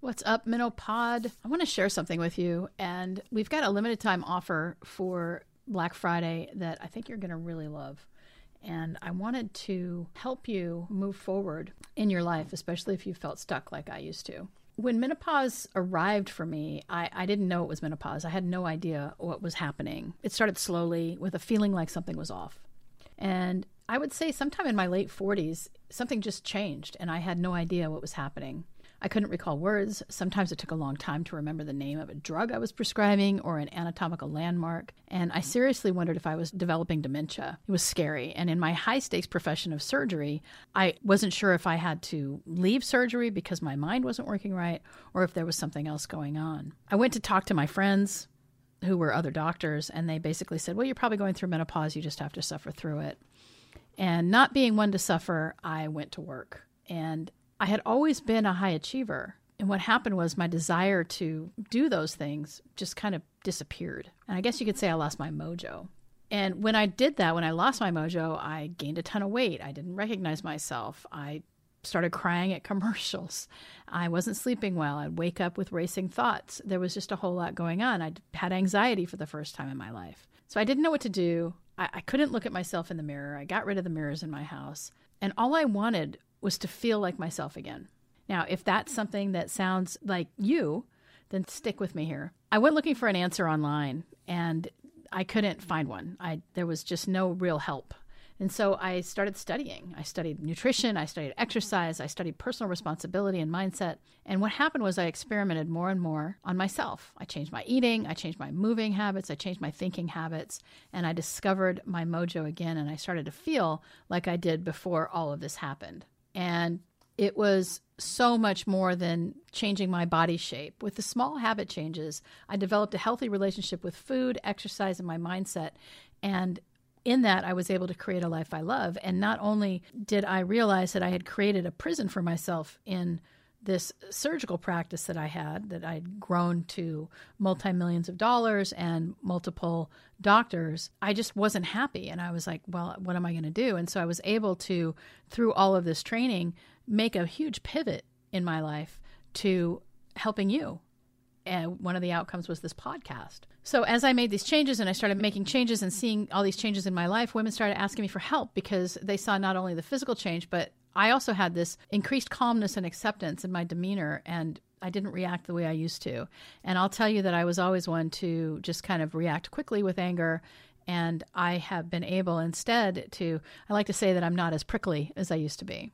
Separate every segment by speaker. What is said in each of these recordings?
Speaker 1: What's up, Menopod? I want to share something with you, and we've got a limited time offer for Black Friday that I think you're going to really love. And I wanted to help you move forward in your life, especially if you felt stuck like I used to. When menopause arrived for me, I, I didn't know it was menopause. I had no idea what was happening. It started slowly with a feeling like something was off. And I would say sometime in my late 40s, something just changed, and I had no idea what was happening. I couldn't recall words. Sometimes it took a long time to remember the name of a drug I was prescribing or an anatomical landmark. And I seriously wondered if I was developing dementia. It was scary. And in my high stakes profession of surgery, I wasn't sure if I had to leave surgery because my mind wasn't working right or if there was something else going on. I went to talk to my friends who were other doctors, and they basically said, Well, you're probably going through menopause. You just have to suffer through it. And not being one to suffer, I went to work. And I had always been a high achiever. And what happened was my desire to do those things just kind of disappeared. And I guess you could say I lost my mojo. And when I did that, when I lost my mojo, I gained a ton of weight. I didn't recognize myself. I started crying at commercials. I wasn't sleeping well. I'd wake up with racing thoughts. There was just a whole lot going on. I had anxiety for the first time in my life. So I didn't know what to do. I, I couldn't look at myself in the mirror. I got rid of the mirrors in my house. And all I wanted was to feel like myself again. Now, if that's something that sounds like you, then stick with me here. I went looking for an answer online and I couldn't find one. I there was just no real help. And so I started studying. I studied nutrition, I studied exercise, I studied personal responsibility and mindset. And what happened was I experimented more and more on myself. I changed my eating, I changed my moving habits, I changed my thinking habits, and I discovered my mojo again and I started to feel like I did before all of this happened. And it was so much more than changing my body shape. With the small habit changes, I developed a healthy relationship with food, exercise, and my mindset. And in that, I was able to create a life I love. And not only did I realize that I had created a prison for myself in this surgical practice that I had, that I'd grown to multi millions of dollars and multiple doctors, I just wasn't happy. And I was like, well, what am I going to do? And so I was able to, through all of this training, make a huge pivot in my life to helping you. And one of the outcomes was this podcast. So as I made these changes and I started making changes and seeing all these changes in my life, women started asking me for help because they saw not only the physical change, but I also had this increased calmness and acceptance in my demeanor and I didn't react the way I used to. And I'll tell you that I was always one to just kind of react quickly with anger. And I have been able instead to, I like to say that I'm not as prickly as I used to be.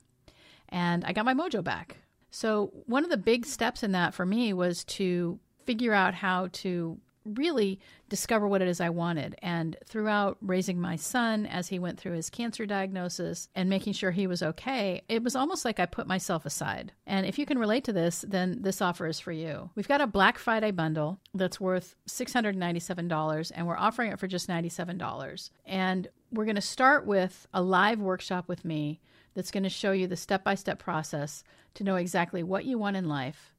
Speaker 1: And I got my mojo back. So, one of the big steps in that for me was to figure out how to really discover what it is I wanted. And throughout raising my son as he went through his cancer diagnosis and making sure he was okay, it was almost like I put myself aside. And if you can relate to this, then this offer is for you. We've got a Black Friday bundle that's worth $697, and we're offering it for just $97. And we're going to start with a live workshop with me that's going to show you the step by step process to know exactly what you want in life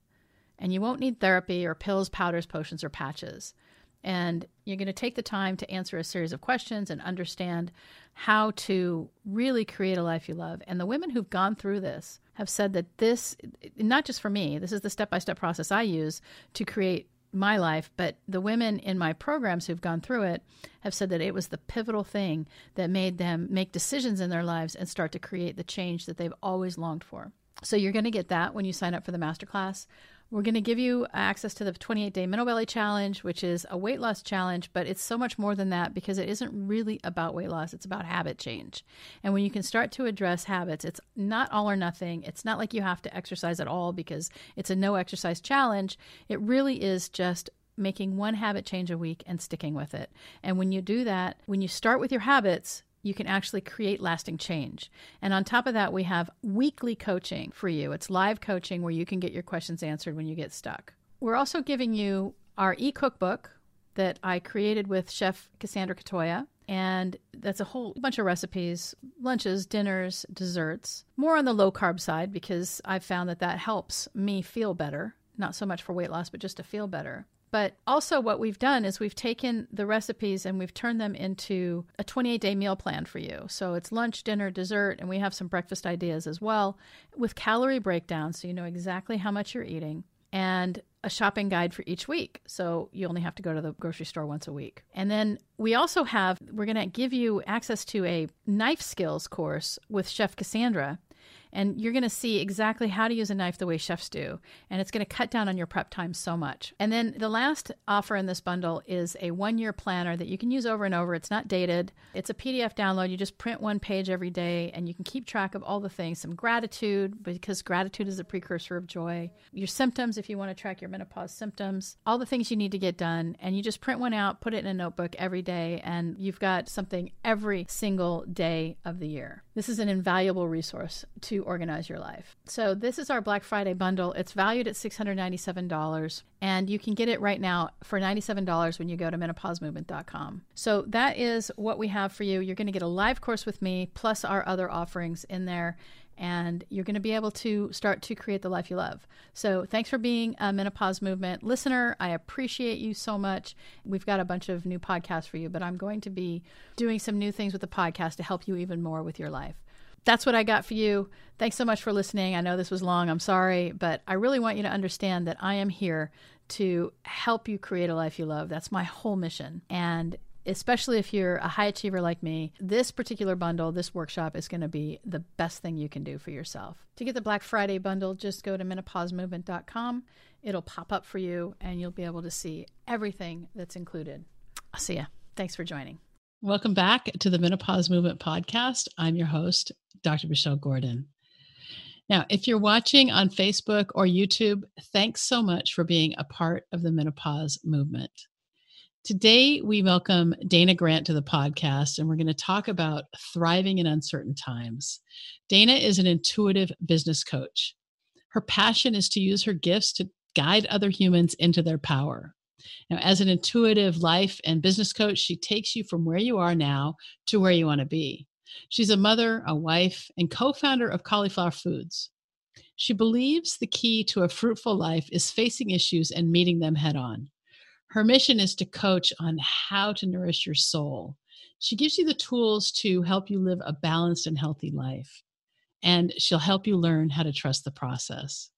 Speaker 1: and you won't need therapy or pills, powders, potions, or patches. And you're going to take the time to answer a series of questions and understand how to really create a life you love. And the women who've gone through this have said that this, not just for me, this is the step by step process I use to create my life, but the women in my programs who've gone through it have said that it was the pivotal thing that made them make decisions in their lives and start to create the change that they've always longed for. So you're going to get that when you sign up for the masterclass. We're going to give you access to the 28 day middle Belly Challenge, which is a weight loss challenge, but it's so much more than that because it isn't really about weight loss. It's about habit change. And when you can start to address habits, it's not all or nothing. It's not like you have to exercise at all because it's a no exercise challenge. It really is just making one habit change a week and sticking with it. And when you do that, when you start with your habits, you can actually create lasting change. And on top of that, we have weekly coaching for you. It's live coaching where you can get your questions answered when you get stuck. We're also giving you our e cookbook that I created with Chef Cassandra Katoya. And that's a whole bunch of recipes, lunches, dinners, desserts. More on the low carb side because I've found that that helps me feel better. Not so much for weight loss, but just to feel better. But also, what we've done is we've taken the recipes and we've turned them into a 28 day meal plan for you. So it's lunch, dinner, dessert, and we have some breakfast ideas as well with calorie breakdowns so you know exactly how much you're eating.
Speaker 2: and a shopping guide for each week. So you only have to go to the grocery store once a week. And then we also have, we're going to give you access to a knife skills course with Chef Cassandra and you're going to see exactly how to use a knife the way chefs do. And it's going to cut down on your prep time so much. And then the last offer in this bundle is a one year planner that you can use over and over. It's not dated, it's a PDF download. You just print one page every day and you can keep track of all the things some gratitude, because gratitude is a precursor of joy, your symptoms, if you want to track your menopause symptoms, all the things you need to get done. And you just print one out, put it in a notebook every day, and you've got something every single day of the year. This is an invaluable resource to organize your life. So, this is our Black Friday bundle. It's valued at $697, and you can get it right now for $97 when you go to menopausemovement.com. So, that is what we have for you. You're going to get a live course with me, plus our other offerings in there and you're going to be able to start to create the life you love. So, thanks for being a menopause movement listener. I appreciate you so much. We've got a bunch of new podcasts for you, but I'm going to be doing some new things with the podcast to help you even more with your life that's what I got for you. Thanks so much for listening. I know this was long. I'm sorry, but I really want you to understand that I am here to help you create a life you love. That's my whole mission. And especially if you're a high achiever like me, this particular bundle, this workshop is going to be the best thing you can do for yourself. To get the Black Friday bundle, just go to menopausemovement.com. It'll pop up for you and you'll be able to see everything that's included. I'll see ya. Thanks for joining.
Speaker 1: Welcome back to the Menopause Movement Podcast. I'm your host, Dr. Michelle Gordon. Now, if you're watching on Facebook or YouTube, thanks so much for being a part of the menopause movement. Today, we welcome Dana Grant to the podcast, and we're going to talk about thriving in uncertain times. Dana is an intuitive business coach. Her passion is to use her gifts to guide other humans into their power. Now, as an intuitive life and business coach, she takes you from where you are now to where you want to be. She's a mother, a wife, and co founder of Cauliflower Foods. She believes the key to a fruitful life is facing issues and meeting them head on. Her mission is to coach on how to nourish your soul. She gives you the tools to help you live a balanced and healthy life. And she'll help you learn how to trust the process.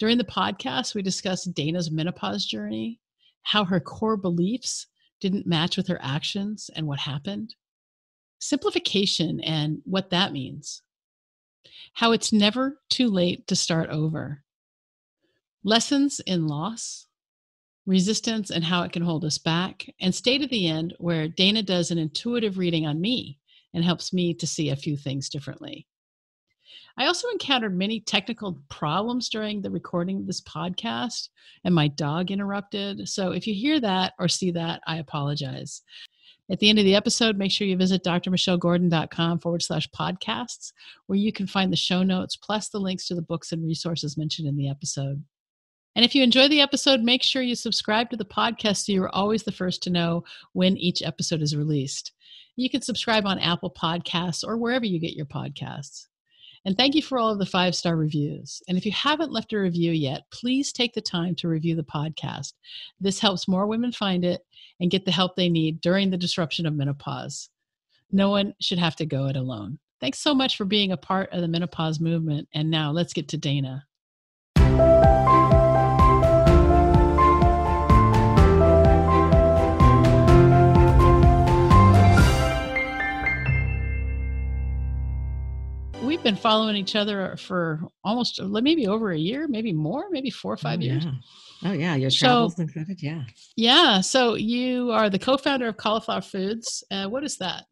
Speaker 1: During the podcast, we discuss Dana's menopause journey, how her core beliefs didn't match with her actions and what happened simplification and what that means, how it's never too late to start over, lessons in loss, resistance and how it can hold us back, and stay to the end where Dana does an intuitive reading on me and helps me to see a few things differently. I also encountered many technical problems during the recording of this podcast, and my dog interrupted. So if you hear that or see that, I apologize. At the end of the episode, make sure you visit drmichellegordon.com forward slash podcasts, where you can find the show notes plus the links to the books and resources mentioned in the episode. And if you enjoy the episode, make sure you subscribe to the podcast so you're always the first to know when each episode is released. You can subscribe on Apple Podcasts or wherever you get your podcasts. And thank you for all of the five star reviews. And if you haven't left a review yet, please take the time to review the podcast. This helps more women find it and get the help they need during the disruption of menopause. No one should have to go it alone. Thanks so much for being a part of the menopause movement. And now let's get to Dana. We've been following each other for almost maybe over a year, maybe more, maybe four or five
Speaker 3: oh,
Speaker 1: years.
Speaker 3: Yeah. Oh yeah, your travels so, included. Yeah.
Speaker 1: Yeah. So you are the co-founder of Cauliflower Foods. Uh, what is that?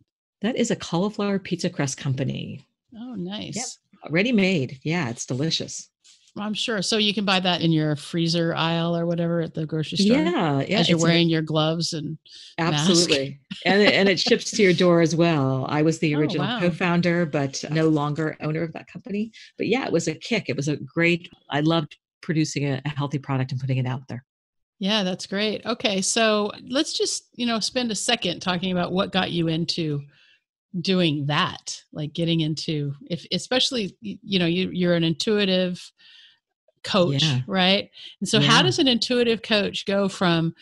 Speaker 3: That is a cauliflower pizza crust company.
Speaker 1: Oh, nice.
Speaker 3: Yep. Ready made. Yeah, it's delicious.
Speaker 1: I'm sure. So you can buy that in your freezer aisle or whatever at the grocery store.
Speaker 3: Yeah, yeah.
Speaker 1: As you're wearing a, your gloves and
Speaker 3: absolutely, and it, and it ships to your door as well. I was the oh, original oh, wow. co-founder, but no longer owner of that company. But yeah, it was a kick. It was a great. I loved producing a, a healthy product and putting it out there.
Speaker 1: Yeah, that's great. Okay, so let's just you know spend a second talking about what got you into doing that like getting into if especially you know you, you're an intuitive coach, yeah. right? And so, yeah. how does an intuitive coach go from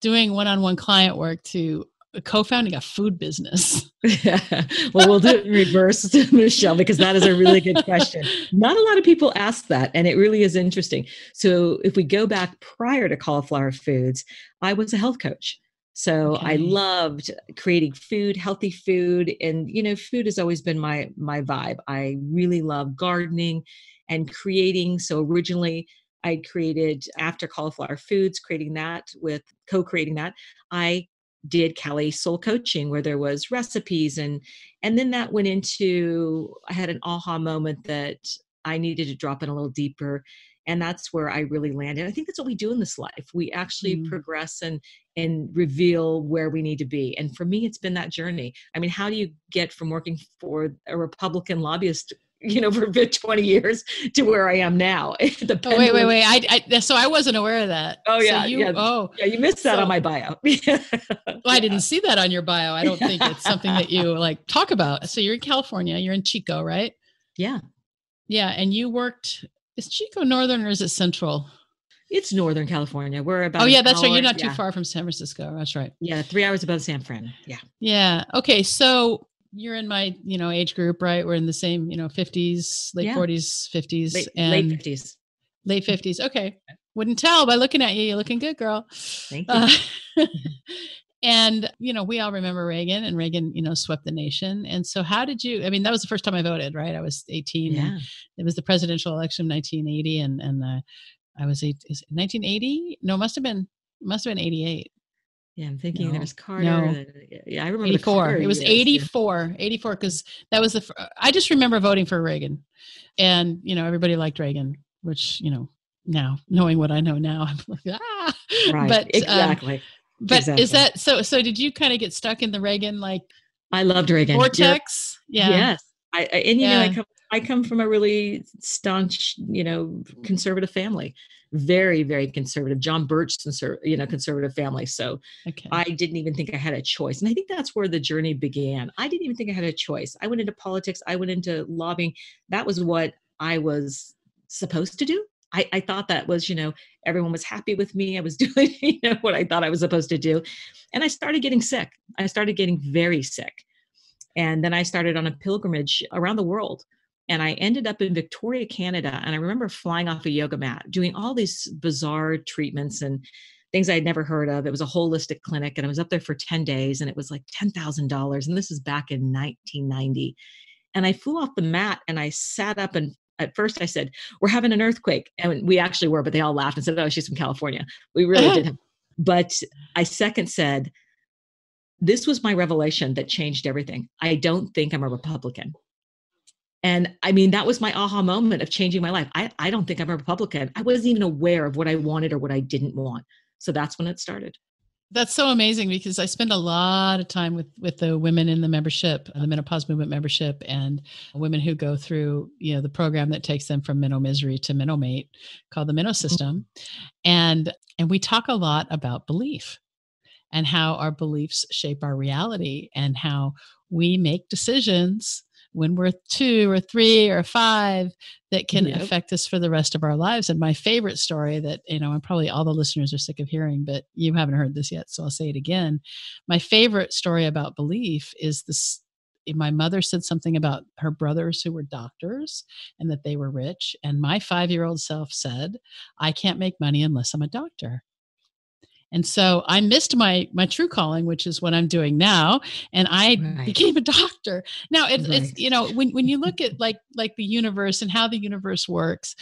Speaker 1: doing one on one client work to co-founding a food business?
Speaker 3: yeah. Well, we'll do it in reverse, Michelle, because that is a really good question. Not a lot of people ask that, and it really is interesting. So, if we go back prior to Cauliflower Foods, I was a health coach. So okay. I loved creating food, healthy food, and you know, food has always been my my vibe. I really love gardening and creating. So originally, I created after cauliflower foods, creating that with co-creating that. I did Cali Soul Coaching where there was recipes and and then that went into I had an aha moment that I needed to drop in a little deeper and that's where i really landed i think that's what we do in this life we actually mm. progress and and reveal where we need to be and for me it's been that journey i mean how do you get from working for a republican lobbyist you know for 20 years to where i am now
Speaker 1: the oh, wait wait wait I, I, so i wasn't aware of that
Speaker 3: oh yeah
Speaker 1: so
Speaker 3: you, yeah, oh yeah you missed that so, on my bio
Speaker 1: well, i didn't see that on your bio i don't think it's something that you like talk about so you're in california you're in chico right
Speaker 3: yeah
Speaker 1: yeah and you worked is Chico northern or is it central?
Speaker 3: It's Northern California. We're about.
Speaker 1: Oh yeah, that's hour, right. You're not yeah. too far from San Francisco. That's right.
Speaker 3: Yeah, three hours above San Fran. Yeah.
Speaker 1: Yeah. Okay. So you're in my you know age group, right? We're in the same you know 50s, late yeah. 40s, 50s,
Speaker 3: late, and late 50s.
Speaker 1: Late 50s. Okay. Wouldn't tell by looking at you. You're looking good, girl.
Speaker 3: Thank you. Uh,
Speaker 1: And, you know, we all remember Reagan and Reagan, you know, swept the nation. And so how did you, I mean, that was the first time I voted, right? I was 18. Yeah. it was the presidential election of 1980. And, and uh, I was eight, 1980? No, must have been, must have been 88.
Speaker 3: Yeah, I'm thinking no, there was Carter. No. Yeah, I remember
Speaker 1: 84. It was 84, 84, because that was the, I just remember voting for Reagan. And, you know, everybody liked Reagan, which, you know, now knowing what I know now, I'm like, ah.
Speaker 3: Right, but, um, exactly. Um,
Speaker 1: but exactly. is that so? So did you kind of get stuck in the Reagan like?
Speaker 3: I loved Reagan.
Speaker 1: Vortex. Yeah.
Speaker 3: Yes. I, I and you yeah. know I come I come from a really staunch you know mm-hmm. conservative family, very very conservative. John Birch conservative you know conservative family. So okay. I didn't even think I had a choice, and I think that's where the journey began. I didn't even think I had a choice. I went into politics. I went into lobbying. That was what I was supposed to do. I, I thought that was, you know, everyone was happy with me. I was doing, you know, what I thought I was supposed to do. And I started getting sick. I started getting very sick. And then I started on a pilgrimage around the world. And I ended up in Victoria, Canada. And I remember flying off a yoga mat, doing all these bizarre treatments and things I had never heard of. It was a holistic clinic, and I was up there for 10 days, and it was like $10,000. And this is back in 1990. And I flew off the mat and I sat up and at first I said, We're having an earthquake. And we actually were, but they all laughed and said, Oh, she's from California. We really did. But I second said, This was my revelation that changed everything. I don't think I'm a Republican. And I mean, that was my aha moment of changing my life. I, I don't think I'm a Republican. I wasn't even aware of what I wanted or what I didn't want. So that's when it started.
Speaker 1: That's so amazing because I spend a lot of time with with the women in the membership, the menopause movement membership, and women who go through you know the program that takes them from menno misery to menno mate, called the menno mm-hmm. system, and and we talk a lot about belief and how our beliefs shape our reality and how we make decisions when we're two or three or five that can yep. affect us for the rest of our lives. And my favorite story that, you know, and probably all the listeners are sick of hearing, but you haven't heard this yet, so I'll say it again. My favorite story about belief is this eh, my mother said something about her brothers who were doctors and that they were rich and my 5-year-old self said i can't make money unless i'm a doctor and so I missed my my true calling, which is what I'm doing now, and I right. became a doctor. Now it's, right. it's you know when when you look at like like the universe and how the universe works,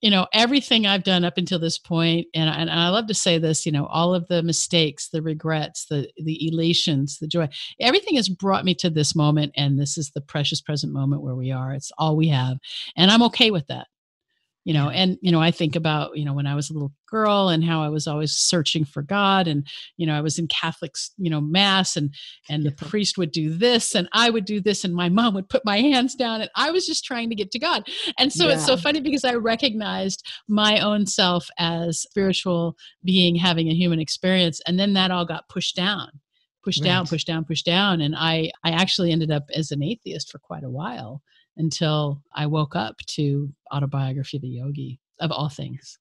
Speaker 1: you know everything I've done up until this point, and and I love to say this, you know all of the mistakes, the regrets, the the elations, the joy, everything has brought me to this moment, and this is the precious present moment where we are. It's all we have, and I'm okay with that you know and you know i think about you know when i was a little girl and how i was always searching for god and you know i was in catholic you know mass and and the priest would do this and i would do this and my mom would put my hands down and i was just trying to get to god and so yeah. it's so funny because i recognized my own self as spiritual being having a human experience and then that all got pushed down pushed right. down pushed down pushed down and i i actually ended up as an atheist for quite a while until I woke up to Autobiography of the Yogi, of all things.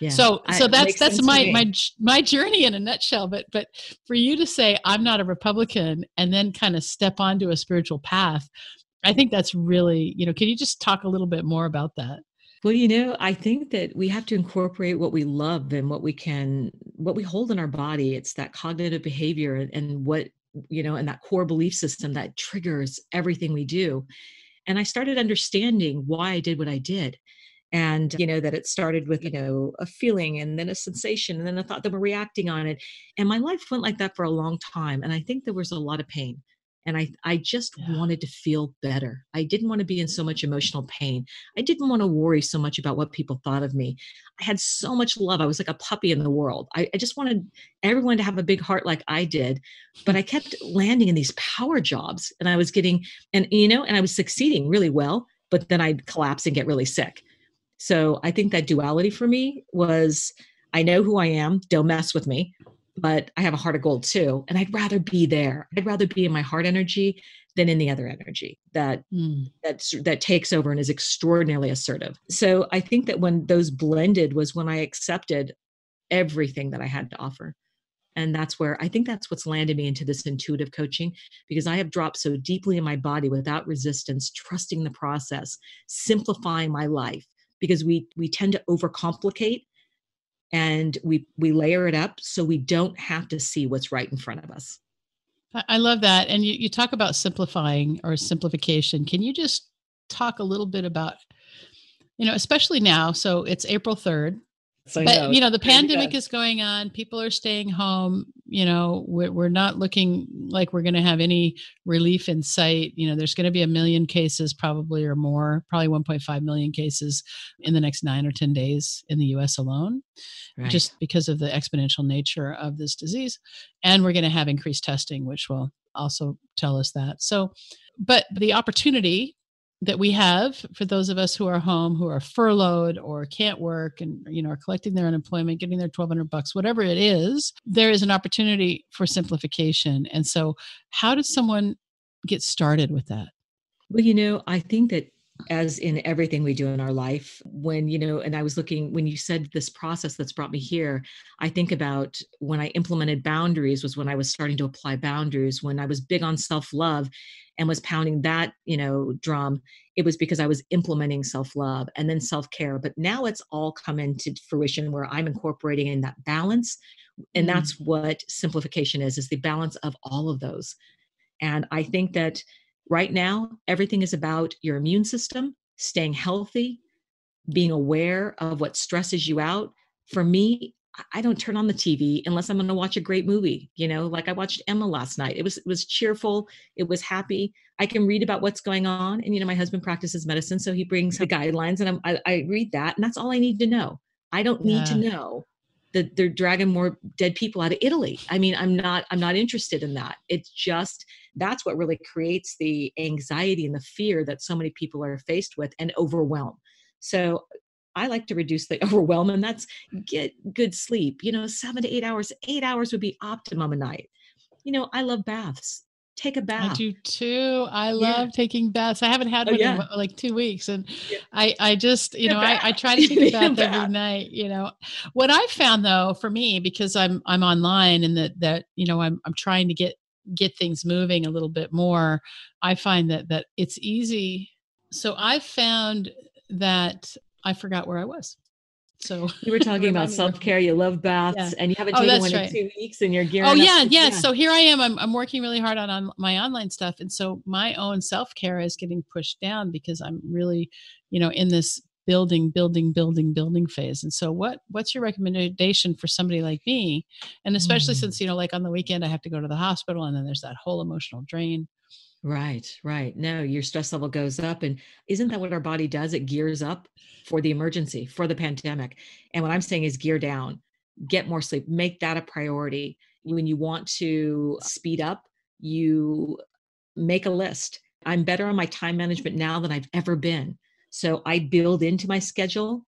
Speaker 1: Yeah. So so I, that's that's my my my journey in a nutshell. But but for you to say I'm not a Republican and then kind of step onto a spiritual path, I think that's really you know. Can you just talk a little bit more about that?
Speaker 3: Well, you know, I think that we have to incorporate what we love and what we can, what we hold in our body. It's that cognitive behavior and, and what, you know, and that core belief system that triggers everything we do. And I started understanding why I did what I did. And, you know, that it started with, you know, a feeling and then a sensation and then a thought that we're reacting on it. And my life went like that for a long time. And I think there was a lot of pain and i i just yeah. wanted to feel better. I didn't want to be in so much emotional pain. I didn't want to worry so much about what people thought of me. I had so much love. I was like a puppy in the world. I, I just wanted everyone to have a big heart like i did but i kept landing in these power jobs and i was getting and you know and i was succeeding really well but then i'd collapse and get really sick. So i think that duality for me was i know who i am don't mess with me but I have a heart of gold too. And I'd rather be there. I'd rather be in my heart energy than in the other energy that mm. that's that takes over and is extraordinarily assertive. So I think that when those blended was when I accepted everything that I had to offer. And that's where I think that's what's landed me into this intuitive coaching because I have dropped so deeply in my body without resistance, trusting the process, simplifying my life because we we tend to overcomplicate and we we layer it up so we don't have to see what's right in front of us.
Speaker 1: I love that. And you, you talk about simplifying or simplification. Can you just talk a little bit about you know especially now so it's april 3rd but know, you know the pandemic is going on. People are staying home. You know we're, we're not looking like we're going to have any relief in sight. You know there's going to be a million cases probably or more probably 1.5 million cases in the next nine or ten days in the us alone right. just because of the exponential nature of this disease. And we're going to have increased testing which will also tell us that. So but the opportunity that we have for those of us who are home who are furloughed or can't work and you know are collecting their unemployment getting their 1200 bucks whatever it is there is an opportunity for simplification. And so how does someone get started with that?
Speaker 3: Well you know i think that as in everything we do in our life when you know and i was looking when you said this process that's brought me here i think about when i implemented boundaries was when i was starting to apply boundaries when i was big on self-love and was pounding that you know drum it was because i was implementing self-love and then self-care but now it's all come into fruition where i'm incorporating in that balance and mm. that's what simplification is is the balance of all of those and i think that Right now, everything is about your immune system, staying healthy, being aware of what stresses you out. For me, I don't turn on the TV unless I'm going to watch a great movie. You know, like I watched Emma last night. It was it was cheerful. It was happy. I can read about what's going on, and you know, my husband practices medicine, so he brings the guidelines, and I, I read that, and that's all I need to know. I don't need yeah. to know that they're dragging more dead people out of Italy. I mean, I'm not I'm not interested in that. It's just that's what really creates the anxiety and the fear that so many people are faced with and overwhelm. So I like to reduce the overwhelm, and that's get good sleep. You know, seven to eight hours. Eight hours would be optimum a night. You know, I love baths take a bath.
Speaker 1: I do too. I love yeah. taking baths. I haven't had oh, one yeah. in like two weeks. And yeah. I, I just, you know, I, I, try to take a bath, bath every night, you know, what I found though, for me, because I'm, I'm online and that, that, you know, I'm, I'm trying to get, get things moving a little bit more. I find that, that it's easy. So I found that I forgot where I was. So
Speaker 3: you were talking about self care. You love baths, yeah. and you haven't oh, taken one right. in two weeks, and you're gearing.
Speaker 1: Oh yeah, yeah, yeah. So here I am. I'm I'm working really hard on, on my online stuff, and so my own self care is getting pushed down because I'm really, you know, in this building, building, building, building phase. And so, what what's your recommendation for somebody like me, and especially mm. since you know, like on the weekend, I have to go to the hospital, and then there's that whole emotional drain.
Speaker 3: Right, right. No, your stress level goes up. And isn't that what our body does? It gears up for the emergency, for the pandemic. And what I'm saying is gear down, get more sleep, make that a priority. When you want to speed up, you make a list. I'm better on my time management now than I've ever been. So I build into my schedule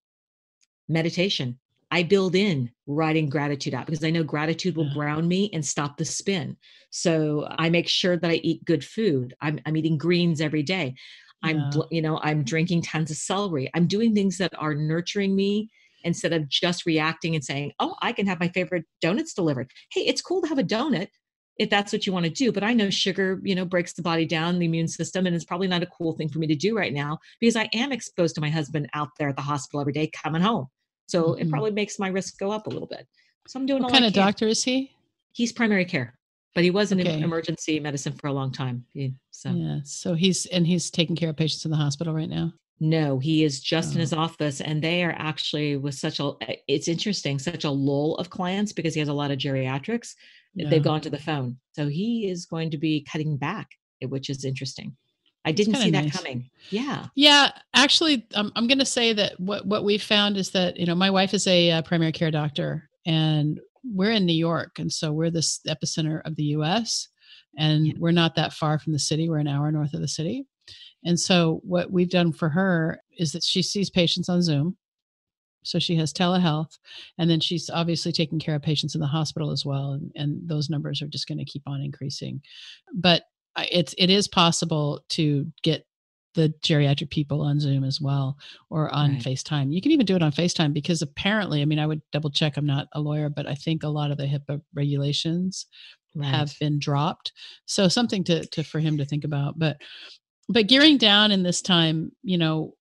Speaker 3: meditation, I build in writing gratitude out because I know gratitude will mm. ground me and stop the spin. So I make sure that I eat good food. I'm, I'm eating greens every day. I'm, yeah. you know, I'm drinking tons of celery. I'm doing things that are nurturing me instead of just reacting and saying, Oh, I can have my favorite donuts delivered. Hey, it's cool to have a donut if that's what you want to do. But I know sugar, you know, breaks the body down, the immune system, and it's probably not a cool thing for me to do right now because I am exposed to my husband out there at the hospital every day coming home. So mm-hmm. it probably makes my risk go up a little bit. So I'm doing
Speaker 1: what kind of doctor is he?
Speaker 3: He's primary care, but he was in okay. emergency medicine for a long time.
Speaker 1: So yeah, so he's and he's taking care of patients in the hospital right now.
Speaker 3: No, he is just oh. in his office, and they are actually with such a. It's interesting, such a lull of clients because he has a lot of geriatrics. Yeah. They've gone to the phone, so he is going to be cutting back, which is interesting. I didn't see nice. that coming. Yeah.
Speaker 1: Yeah. Actually, um, I'm going to say that what, what we found is that, you know, my wife is a uh, primary care doctor and we're in New York. And so we're this epicenter of the US and yeah. we're not that far from the city. We're an hour north of the city. And so what we've done for her is that she sees patients on Zoom. So she has telehealth, and then she's obviously taking care of patients in the hospital as well. And, and those numbers are just going to keep on increasing. But it's it is possible to get the geriatric people on Zoom as well or on right. FaceTime. You can even do it on FaceTime because apparently, I mean, I would double check. I'm not a lawyer, but I think a lot of the HIPAA regulations right. have been dropped. So something to, to for him to think about. But but gearing down in this time, you know,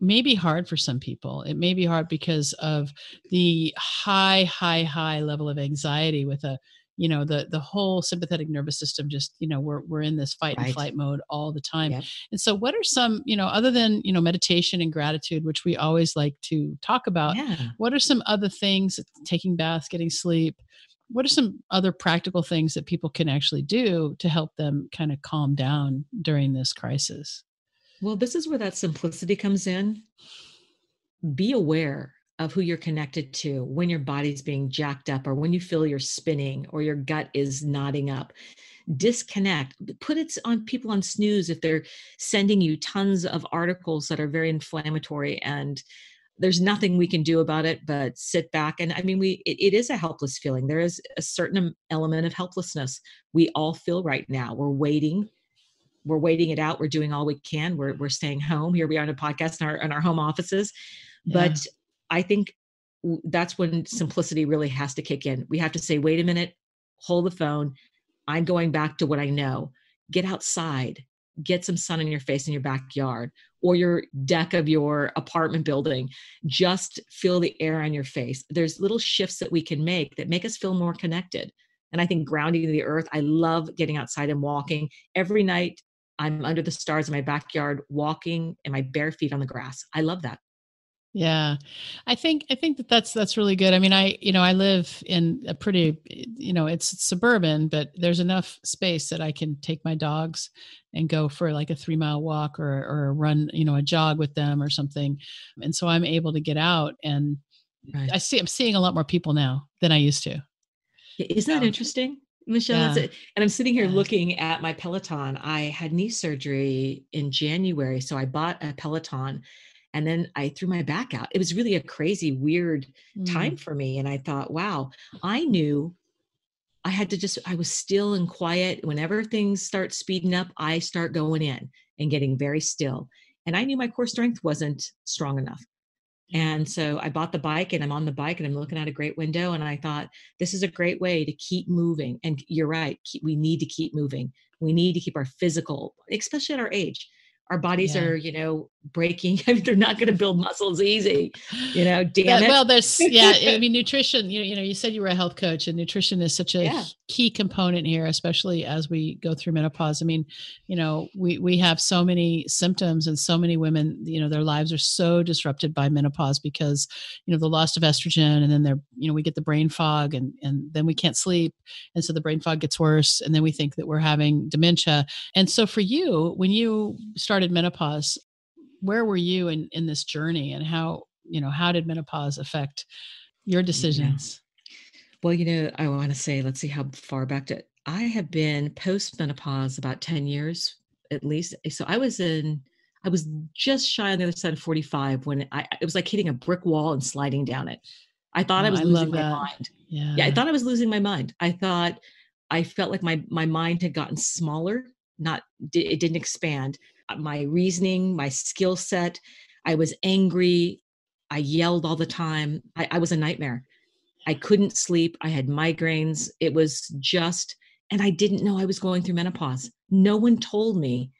Speaker 1: may be hard for some people. It may be hard because of the high, high, high level of anxiety with a you know the the whole sympathetic nervous system just you know we're we're in this fight right. and flight mode all the time yep. and so what are some you know other than you know meditation and gratitude which we always like to talk about yeah. what are some other things taking baths getting sleep what are some other practical things that people can actually do to help them kind of calm down during this crisis
Speaker 3: well this is where that simplicity comes in be aware of who you're connected to when your body's being jacked up or when you feel you're spinning or your gut is knotting up. Disconnect put it on people on snooze if they're sending you tons of articles that are very inflammatory and there's nothing we can do about it but sit back and i mean we it, it is a helpless feeling. There is a certain element of helplessness we all feel right now. We're waiting we're waiting it out. We're doing all we can. We're, we're staying home. Here we are on a podcast in our, in our home offices. But I think that's when simplicity really has to kick in. We have to say, wait a minute, hold the phone. I'm going back to what I know. Get outside, get some sun in your face in your backyard or your deck of your apartment building. Just feel the air on your face. There's little shifts that we can make that make us feel more connected. And I think grounding to the earth, I love getting outside and walking. Every night, I'm under the stars in my backyard, walking and my bare feet on the grass. I love that.
Speaker 1: Yeah. I think I think that that's that's really good. I mean, I you know, I live in a pretty you know, it's suburban, but there's enough space that I can take my dogs and go for like a 3-mile walk or or run, you know, a jog with them or something. And so I'm able to get out and right. I see I'm seeing a lot more people now than I used to.
Speaker 3: Isn't that um, interesting? Michelle, yeah. and I'm sitting here yeah. looking at my Peloton. I had knee surgery in January, so I bought a Peloton and then I threw my back out. It was really a crazy, weird mm. time for me. And I thought, wow, I knew I had to just, I was still and quiet. Whenever things start speeding up, I start going in and getting very still. And I knew my core strength wasn't strong enough. And so I bought the bike and I'm on the bike and I'm looking out a great window. And I thought, this is a great way to keep moving. And you're right, keep, we need to keep moving. We need to keep our physical, especially at our age our bodies yeah. are you know breaking I mean, they're not going to build muscles easy you know damn it.
Speaker 1: well there's yeah i mean nutrition you know, you know you said you were a health coach and nutrition is such a yeah. key component here especially as we go through menopause i mean you know we we have so many symptoms and so many women you know their lives are so disrupted by menopause because you know the loss of estrogen and then they're you know we get the brain fog and and then we can't sleep and so the brain fog gets worse and then we think that we're having dementia and so for you when you started menopause where were you in in this journey and how you know how did menopause affect your decisions?
Speaker 3: Yeah. well you know i want to say let's see how far back to i have been post menopause about 10 years at least eh, so i was in i was just shy on the other side of 45 when i it was like hitting a brick wall and sliding down it. I thought oh, i was I losing my mind. Yeah. yeah. i thought i was losing my mind. I thought i felt like my my mind had gotten smaller not it didn't expand Uh, my reasoning, my skill set. I was angry. I yelled all the time. I, I was a nightmare. I couldn't sleep. I had migraines. It was just, and I didn't know I was going through menopause. No one told me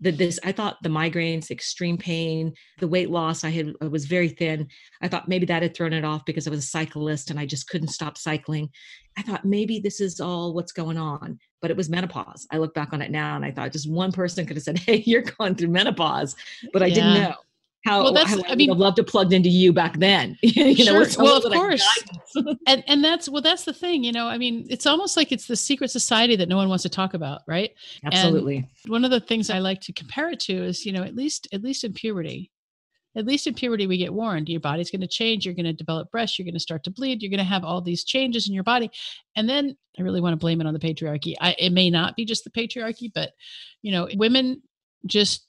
Speaker 3: that this i thought the migraines extreme pain the weight loss i had I was very thin i thought maybe that had thrown it off because i was a cyclist and i just couldn't stop cycling i thought maybe this is all what's going on but it was menopause i look back on it now and i thought just one person could have said hey you're going through menopause but i yeah. didn't know how, well, that's, how I, I mean, would have loved to plugged into you back then. you
Speaker 1: sure. know, well, of course. and and that's well, that's the thing. You know, I mean, it's almost like it's the secret society that no one wants to talk about, right?
Speaker 3: Absolutely.
Speaker 1: And one of the things I like to compare it to is, you know, at least at least in puberty, at least in puberty, we get warned your body's going to change. You're going to develop breasts. You're going to start to bleed. You're going to have all these changes in your body. And then I really want to blame it on the patriarchy. I, it may not be just the patriarchy, but, you know, women just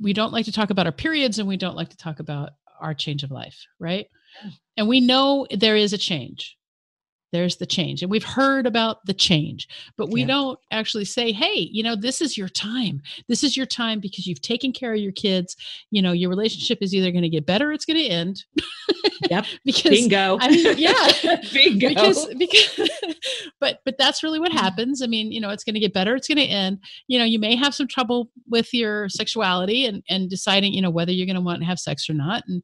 Speaker 1: we don't like to talk about our periods and we don't like to talk about our change of life, right? Mm. And we know there is a change. There's the change. And we've heard about the change, but we yeah. don't actually say, hey, you know, this is your time. This is your time because you've taken care of your kids. You know, your relationship is either going to get better or it's going to end.
Speaker 3: Yep. because bingo.
Speaker 1: I mean, yeah. bingo. Because, because but but that's really what happens. I mean, you know, it's going to get better, it's going to end. You know, you may have some trouble with your sexuality and and deciding, you know, whether you're going to want to have sex or not. And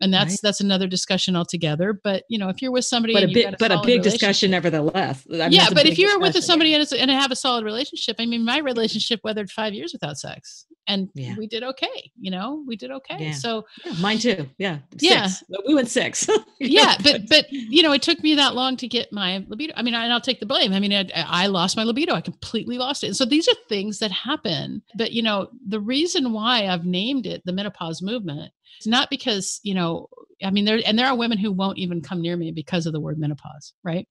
Speaker 1: and that's right. that's another discussion altogether but you know if you're with somebody
Speaker 3: but a bit but a big discussion nevertheless.
Speaker 1: I mean, yeah but if you're with somebody and, and have a solid relationship i mean my relationship weathered five years without sex and yeah. we did okay you know we did okay yeah. so
Speaker 3: yeah, mine too yeah
Speaker 1: six. yeah
Speaker 3: we went six
Speaker 1: yeah but but you know it took me that long to get my libido i mean I, and i'll take the blame i mean I, I lost my libido i completely lost it and so these are things that happen but you know the reason why i've named it the menopause movement it's not because, you know, I mean, there, and there are women who won't even come near me because of the word menopause, right?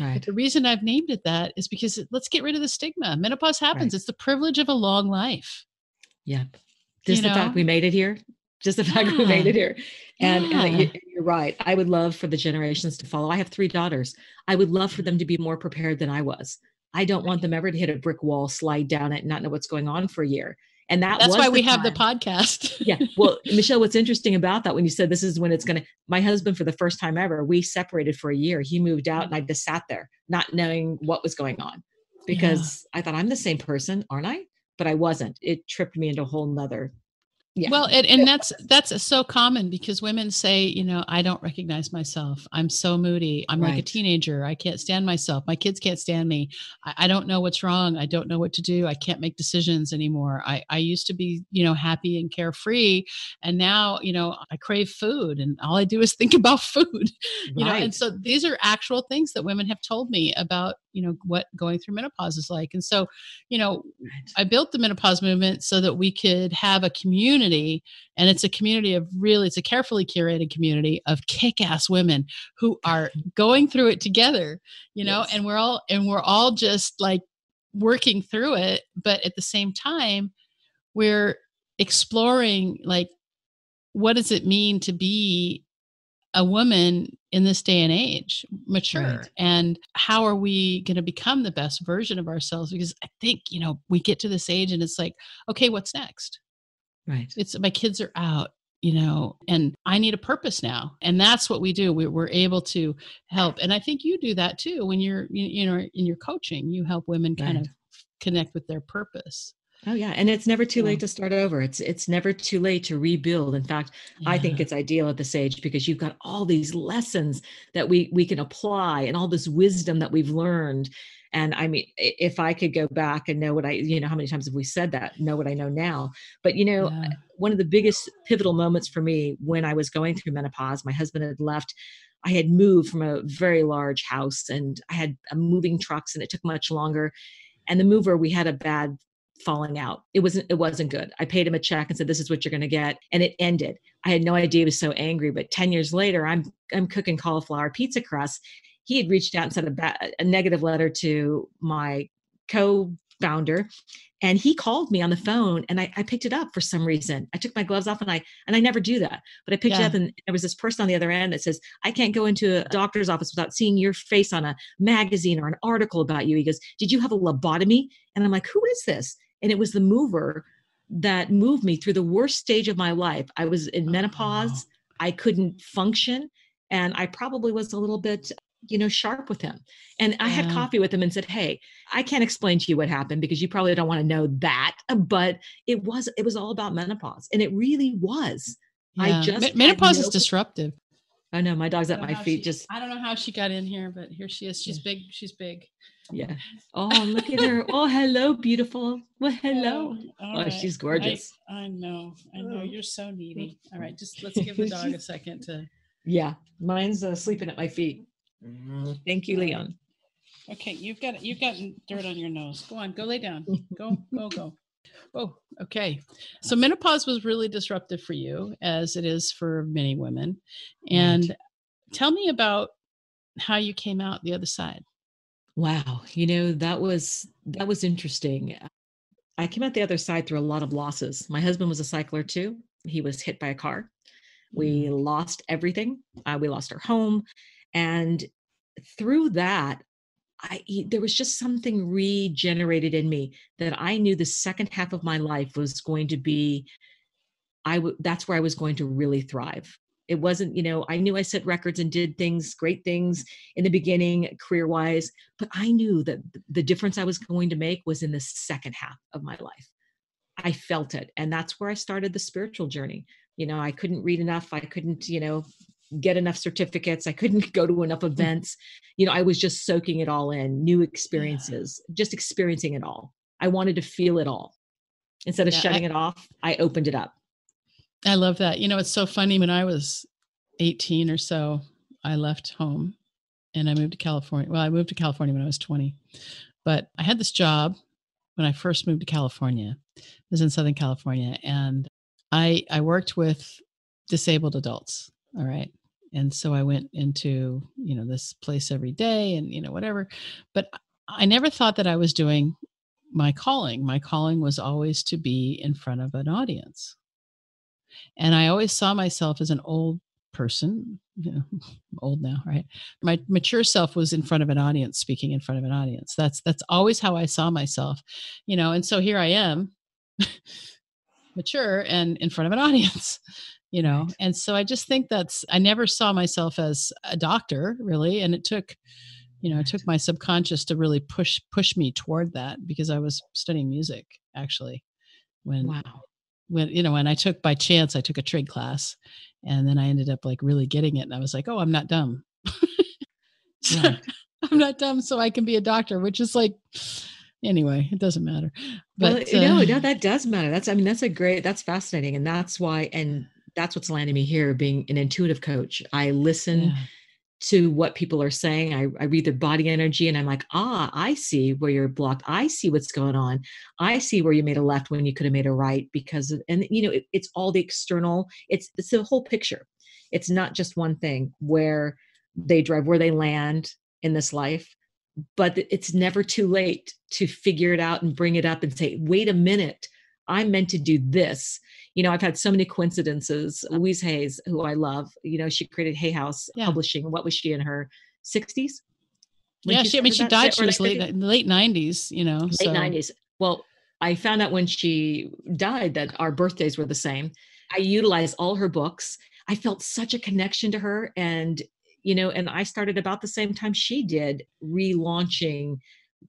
Speaker 1: Right. But the reason I've named it that is because let's get rid of the stigma. Menopause happens. Right. It's the privilege of a long life.
Speaker 3: Yep. Just you the know? fact we made it here. Just the fact yeah. we made it here. And, yeah. and, you're right. I would love for the generations to follow. I have three daughters. I would love for them to be more prepared than I was. I don't want them ever to hit a brick wall, slide down it, and not know what's going on for a year. And that
Speaker 1: that's why we
Speaker 3: time.
Speaker 1: have the podcast.
Speaker 3: yeah. Well, Michelle, what's interesting about that when you said this is when it's going to, my husband, for the first time ever, we separated for a year. He moved out and I just sat there not knowing what was going on because yeah. I thought I'm the same person, aren't I? But I wasn't. It tripped me into a whole nother
Speaker 1: yeah. Well, and, and that's that's so common because women say, you know, I don't recognize myself. I'm so moody. I'm right. like a teenager. I can't stand myself. My kids can't stand me. I, I, don't know what's wrong. I don't know what to do. I can't make decisions anymore. I, I used to be, you know, happy and carefree. And now, you know, I crave food and all I do is think about food. You right. know, and so these are actual things that women have told me about you know what going through menopause is like and so you know right. i built the menopause movement so that we could have a community and it's a community of really it's a carefully curated community of kick-ass women who are going through it together you know yes. and we're all and we're all just like working through it but at the same time we're exploring like what does it mean to be a woman in this day and age mature right. and how are we going to become the best version of ourselves? Because i think you know we get to this age and it's like okay what's next?
Speaker 3: Right.
Speaker 1: It's my kids are out you know and i need a purpose now and that's what we do. We, are able to help and i think you do that too when you're you know in your coaching you help women kind right. of connect with their purpose
Speaker 3: Oh yeah, and it's never too late to start over. It's it's never too late to rebuild. In fact, yeah. I think it's ideal at this age because you've got all these lessons that we we can apply and all this wisdom that we've learned. And I mean, if I could go back and know what I, you know, how many times have we said that? Know what I know now. But you know, yeah. one of the biggest pivotal moments for me when I was going through menopause, my husband had left. I had moved from a very large house and I had uh, moving trucks and it took much longer. And the mover, we had a bad falling out. It wasn't it wasn't good. I paid him a check and said this is what you're going to get and it ended. I had no idea he was so angry, but 10 years later I'm I'm cooking cauliflower pizza crust. He had reached out and sent a, ba- a negative letter to my co-founder and he called me on the phone and I, I, picked it up for some reason i took my gloves off and i and i never do that but i picked yeah. it up and there was this person on the other end that says i can't go into a doctor's office without seeing your face on a magazine or an article about you he goes did you have a lobotomy and i'm like who is this and it was the mover that moved me through the worst stage of my life. I was in menopause. Uh-huh. I couldn't function. And I probably was a little bit you know sharp with him and i had coffee with him and said hey i can't explain to you what happened because you probably don't want to know that but it was it was all about menopause and it really was
Speaker 1: yeah. i just menopause no- is disruptive
Speaker 3: I know my dog's at my feet.
Speaker 1: She,
Speaker 3: just
Speaker 1: I don't know how she got in here, but here she is. She's big. She's big.
Speaker 3: Yeah. Oh, look at her. Oh, hello, beautiful. Well, hello. Oh, oh right. she's gorgeous.
Speaker 1: I, I, know. I know. You're so needy. All right, just let's give the dog a second to.
Speaker 3: Yeah, mine's uh, sleeping at my feet. Mm-hmm. Thank you, Leon.
Speaker 1: Okay, you've got you've got dirt on your nose. Go on, go lay down. Go, go, go. Oh, okay. So menopause was really disruptive for you, as it is for many women. And right. tell me about how you came out the other side.
Speaker 3: Wow, you know that was that was interesting. I came out the other side through a lot of losses. My husband was a cycler too. He was hit by a car. We mm. lost everything. Uh, we lost our home. And through that, I there was just something regenerated in me that I knew the second half of my life was going to be I w- that's where I was going to really thrive. It wasn't, you know, I knew I set records and did things, great things in the beginning, career wise, but I knew that the difference I was going to make was in the second half of my life. I felt it. And that's where I started the spiritual journey. You know, I couldn't read enough. I couldn't, you know, get enough certificates. I couldn't go to enough mm. events. You know, I was just soaking it all in, new experiences, yeah. just experiencing it all. I wanted to feel it all. Instead of yeah, shutting I, it off, I opened it up.
Speaker 1: I love that. You know, it's so funny. When I was 18 or so, I left home and I moved to California. Well, I moved to California when I was 20, but I had this job when I first moved to California. I was in Southern California and I I worked with disabled adults. All right. And so I went into, you know, this place every day and, you know, whatever. But I never thought that I was doing my calling. My calling was always to be in front of an audience. And I always saw myself as an old person, you know, old now, right? My mature self was in front of an audience, speaking in front of an audience. That's that's always how I saw myself, you know. And so here I am, mature and in front of an audience, you know. Right. And so I just think that's I never saw myself as a doctor really, and it took you know, it took my subconscious to really push push me toward that because I was studying music actually when wow when you know when i took by chance i took a trig class and then i ended up like really getting it and i was like oh i'm not dumb. So, yeah. i'm not dumb so i can be a doctor which is like anyway it doesn't matter
Speaker 3: but well, uh, no no that does matter that's i mean that's a great that's fascinating and that's why and that's what's landing me here being an intuitive coach. I listen yeah to what people are saying. I, I, read their body energy and I'm like, ah, I see where you're blocked. I see what's going on. I see where you made a left when you could have made a right because of, and you know, it, it's all the external, it's it's the whole picture. It's not just one thing where they drive, where they land in this life, but it's never too late to figure it out and bring it up and say, wait a minute, I'm meant to do this you know, I've had so many coincidences. Louise Hayes, who I love, you know, she created Hay House yeah. Publishing. What was she in her 60s?
Speaker 1: yeah, she, I mean, she died. She was late, late 90s, you know.
Speaker 3: Late so. 90s. Well, I found out when she died that our birthdays were the same. I utilized all her books. I felt such a connection to her. And, you know, and I started about the same time she did relaunching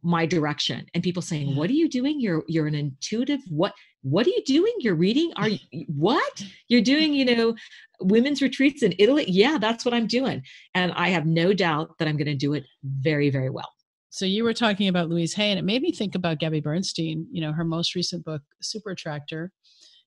Speaker 3: my direction and people saying what are you doing you're you're an intuitive what what are you doing you're reading are you what you're doing you know women's retreats in italy yeah that's what i'm doing and i have no doubt that i'm going to do it very very well
Speaker 1: so you were talking about louise hay and it made me think about gabby bernstein you know her most recent book super attractor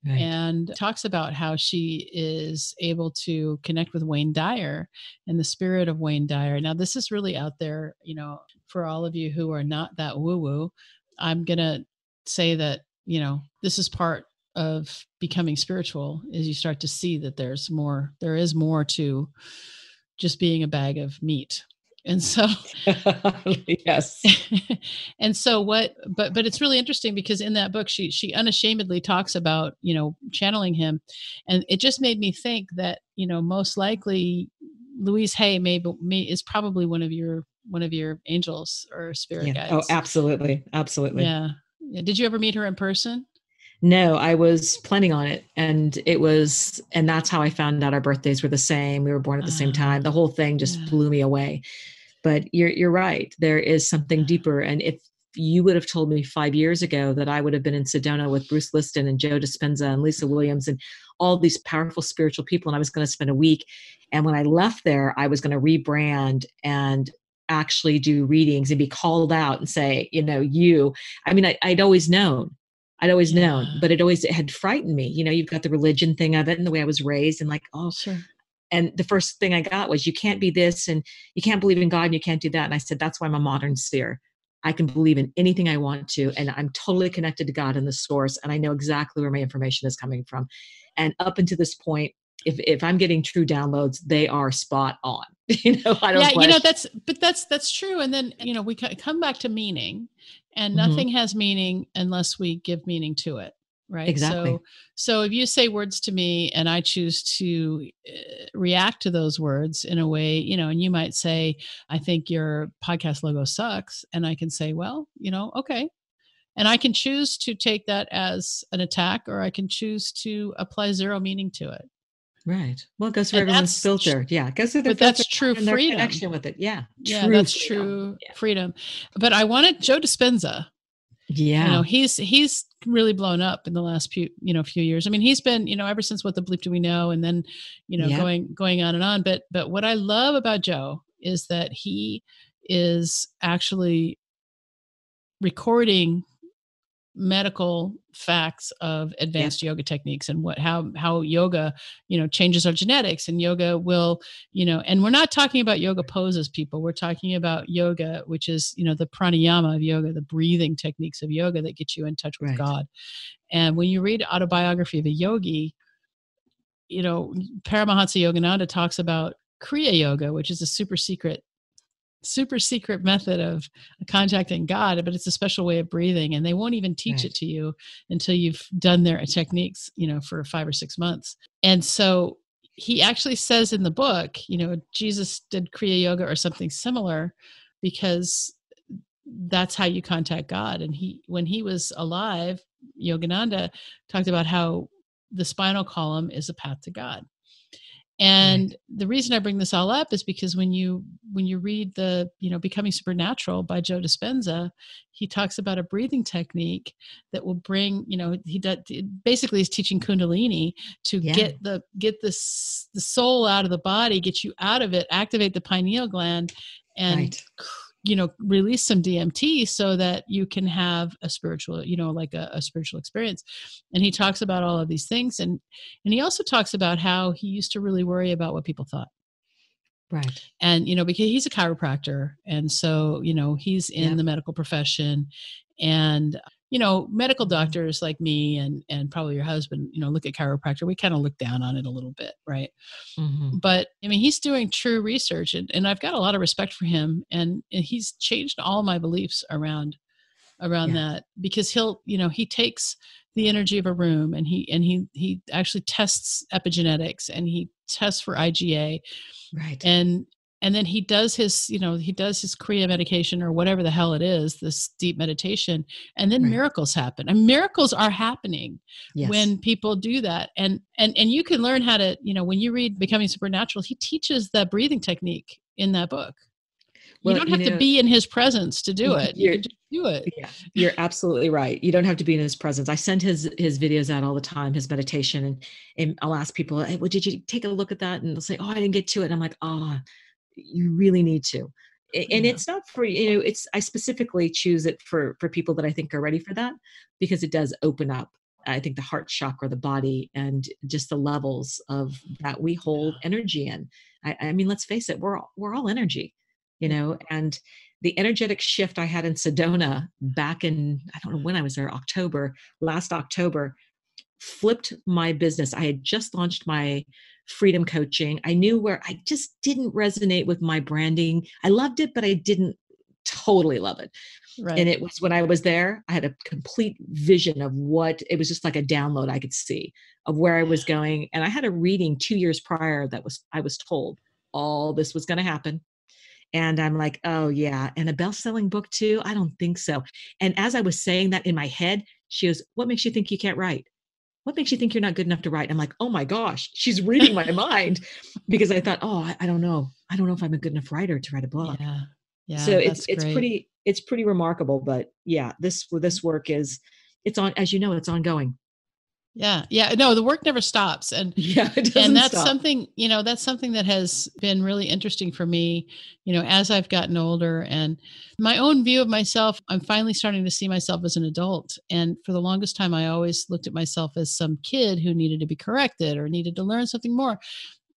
Speaker 1: Right. and talks about how she is able to connect with Wayne Dyer and the spirit of Wayne Dyer. Now, this is really out there, you know, for all of you who are not that woo woo. I'm going to say that, you know, this is part of becoming spiritual is you start to see that there's more, there is more to just being a bag of meat. And so
Speaker 3: yes.
Speaker 1: And so what but but it's really interesting because in that book she she unashamedly talks about you know channeling him. And it just made me think that you know most likely louise hay may, may is probably one of your one of your angels or spirit
Speaker 3: yeah. Oh,
Speaker 1: guides.
Speaker 3: oh absolutely. Absolutely.
Speaker 1: Yeah. Did you ever meet her in person
Speaker 3: No, I was planning on it. And it was, and that's how I found out our birthdays were the same. We were born at the uh, same time. The whole thing just yeah. blew me away. But you're you're right. There is something deeper. And if you would have told me five years ago that I would have been in Sedona with Bruce Lipton and Joe Dispenza and Lisa Williams and all these powerful spiritual people, and I was going to spend a week. And when I left there, I was going to rebrand and actually do readings and be called out and say, you know, you. I mean, I, would always known, I'd always yeah. known, but it always it had frightened me. You know, you've got the religion thing of it and the way I was raised, and like, oh,
Speaker 1: sure.
Speaker 3: And the first thing I got was, you can't be this, and you can't believe in God, and you can't do that. And I said, that's why I'm a modern seer. I can believe in anything I want to, and I'm totally connected to God and the source, and I know exactly where my information is coming from. And up until this point, if if I'm getting true downloads, they are spot on. you know, I don't.
Speaker 1: Yeah, you know that's but that's that's true. And then you know we come back to meaning, and mm-hmm. nothing has meaning unless we give meaning to it right
Speaker 3: exactly
Speaker 1: so so if you say words to me and i choose to uh, react to those words in a way you know and you might say i think your podcast logo sucks and i can say well you know okay and i can choose to take that as an attack or i can choose to apply zero meaning to it
Speaker 3: Right. Well, it goes through and everyone's filter. Yeah. It goes through
Speaker 1: the
Speaker 3: but
Speaker 1: that's true freedom.
Speaker 3: connection with it. Yeah.
Speaker 1: Yeah. True that's freedom. true yeah. freedom. But I wanted Joe Dispenza.
Speaker 3: Yeah.
Speaker 1: You know, he's he's really blown up in the last few, you know, few years. I mean, he's been, you know, ever since what the bleep do we know and then, you know, yeah. going going on and on. But but what I love about Joe is that he is actually recording medical facts of advanced yeah. yoga techniques and what how how yoga you know changes our genetics and yoga will you know and we're not talking about yoga poses people we're talking about yoga which is you know the pranayama of yoga the breathing techniques of yoga that get you in touch with right. god and when you read autobiography of a yogi you know paramahansa yogananda talks about kriya yoga which is a super secret super secret method of contacting God, but it's a special way of breathing. And they won't even teach right. it to you until you've done their techniques, you know, for five or six months. And so he actually says in the book, you know, Jesus did Kriya Yoga or something similar because that's how you contact God. And he, when he was alive, Yogananda talked about how the spinal column is a path to God and the reason i bring this all up is because when you when you read the you know becoming supernatural by joe dispenza he talks about a breathing technique that will bring you know he does basically is teaching kundalini to yeah. get the get this the soul out of the body get you out of it activate the pineal gland and right you know release some dmt so that you can have a spiritual you know like a, a, spiritual experience. And he talks about all of these things and and he also talks about how he used to really worry about what people thought.
Speaker 3: Right.
Speaker 1: And you know because he's a chiropractor and so you know he's in the medical profession and you know medical doctors like me and and probably your husband you know look at chiropractor we kind of look down on it a little bit right mm-hmm. but i mean he's doing true research and, and i've got a lot of respect for him and, and he's changed all my beliefs around around yeah. that because he'll you know he takes the energy of a room and he and he he actually tests epigenetics and he tests for iga
Speaker 3: right
Speaker 1: and and then he does his you know he does his kriya medication or whatever the hell it is this deep meditation and then right. miracles happen and miracles are happening yes. when people do that and and and you can learn how to you know when you read becoming supernatural he teaches that breathing technique in that book well, you don't have you know, to be in his presence to do it you can just do it
Speaker 3: yeah you're absolutely right you don't have to be in his presence i send his his videos out all the time his meditation and and i'll ask people hey, well did you take a look at that and they'll say oh i didn't get to it and i'm like oh you really need to. And yeah. it's not for you know it's i specifically choose it for for people that i think are ready for that because it does open up i think the heart chakra the body and just the levels of that we hold energy in. I, I mean let's face it we're all, we're all energy you know and the energetic shift i had in sedona back in i don't know when i was there october last october flipped my business. I had just launched my freedom coaching. I knew where I just didn't resonate with my branding. I loved it, but I didn't totally love it. Right. And it was when I was there, I had a complete vision of what it was just like a download I could see of where I was going. And I had a reading two years prior that was, I was told all this was going to happen. And I'm like, oh, yeah. And a best selling book too? I don't think so. And as I was saying that in my head, She goes, What makes you think you can't write? What makes you think you're not good enough to write? I'm like, Oh my gosh, she's reading my mind because I thought, Oh, I, I, don't know. I don't know if I'm a good enough writer to write a book.
Speaker 1: Yeah. Yeah.
Speaker 3: So it's it's great. pretty it's pretty remarkable. But yeah, this this work is it's on as you know, it's ongoing.
Speaker 1: Yeah. Yeah. No, the work never stops. And
Speaker 3: yeah,
Speaker 1: and that's
Speaker 3: stop.
Speaker 1: something, you know, that's something that has been really interesting for me, you know, as I've gotten older and my own view of myself, I'm finally starting to see myself as an adult. And for the longest time, I always looked at myself as some kid who needed to be corrected or needed to learn something more.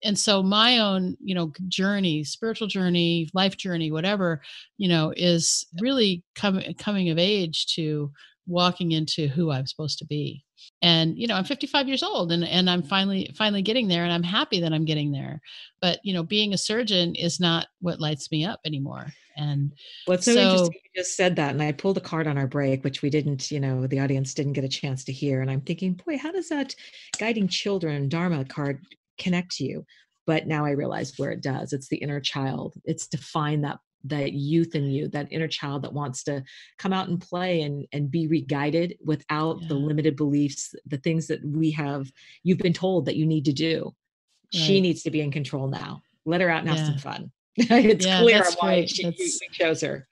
Speaker 1: And so my own, you know, journey, spiritual journey, life journey, whatever, you know, is really coming coming of age to walking into who I'm supposed to be. And you know i'm 55 years old and and i'm finally finally getting there and i'm happy that i'm getting there. But you know being a surgeon is not what lights me up anymore. And
Speaker 3: what's so, so interesting you just said that and i pulled a card on our break which we didn't you know the audience didn't get a chance to hear and i'm thinking boy how does that guiding children dharma card connect to you? But now i realize where it does. It's the inner child. It's to find that that youth in you, that inner child that wants to come out and play and, and be re-guided without yeah. the limited beliefs, the things that we have, you've been told that you need to do. Right. She needs to be in control now. Let her out and have some fun. it's yeah, clear why she, we chose her.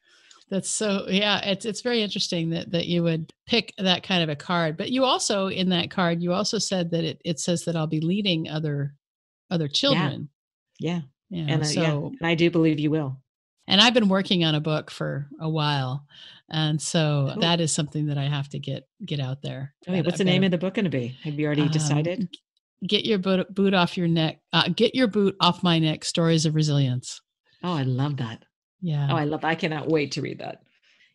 Speaker 1: That's so yeah, it's it's very interesting that that you would pick that kind of a card. But you also in that card, you also said that it, it says that I'll be leading other other children.
Speaker 3: Yeah. yeah. and uh, so, yeah, and I do believe you will
Speaker 1: and I've been working on a book for a while, and so that is something that I have to get get out there.
Speaker 3: Oh, what's the name of the book going to be? Have you already um, decided?
Speaker 1: Get your boot, boot off your neck. Uh, get your boot off my neck. Stories of resilience.
Speaker 3: Oh, I love that.
Speaker 1: Yeah.
Speaker 3: Oh, I love. That. I cannot wait to read that.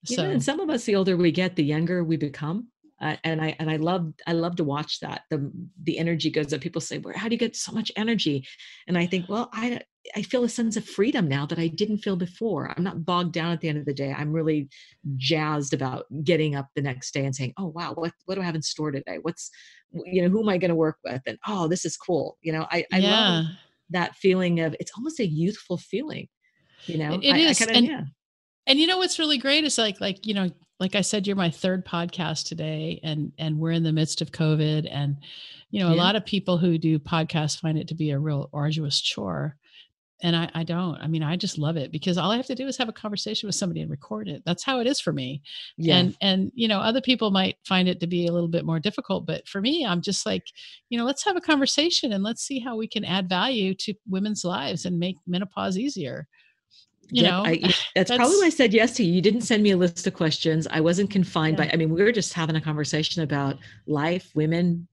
Speaker 3: You so, know, and some of us, the older we get, the younger we become. Uh, and I and I love I love to watch that. The the energy goes up. People say, "Where? How do you get so much energy?" And I think, well, I I feel a sense of freedom now that I didn't feel before. I'm not bogged down at the end of the day. I'm really jazzed about getting up the next day and saying, "Oh wow, what what do I have in store today? What's you know who am I going to work with?" And oh, this is cool. You know, I I yeah. love that feeling of it's almost a youthful feeling. You know,
Speaker 1: it, I, is. I kinda, and, yeah. and you know what's really great is like like you know like I said, you're my third podcast today, and and we're in the midst of COVID, and you know, yeah. a lot of people who do podcasts find it to be a real arduous chore and I, I don't i mean i just love it because all i have to do is have a conversation with somebody and record it. That's how it is for me. Yeah. and and you know other people might find it to be a little bit more difficult but for me i'm just like you know let's have a conversation and let's see how we can add value to women's lives and make menopause easier. You yep, know
Speaker 3: I, that's, that's, probably why i said yes to you. You didn't send me a list of questions. I wasn't confined yeah. by i mean we were just having a conversation about life women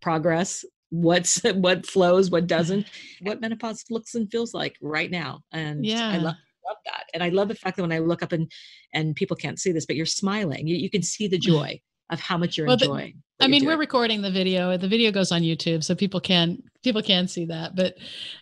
Speaker 3: progress what's what flows what doesn't what menopause looks and feels like right now. And yeah. i love, love that. And i love the fact that when i look up and and people can't see this but you're smiling. You, you can see the joy of how much you're well, enjoying.
Speaker 1: The, I mean, we're recording the video. The video goes on YouTube, so people can people can see that. But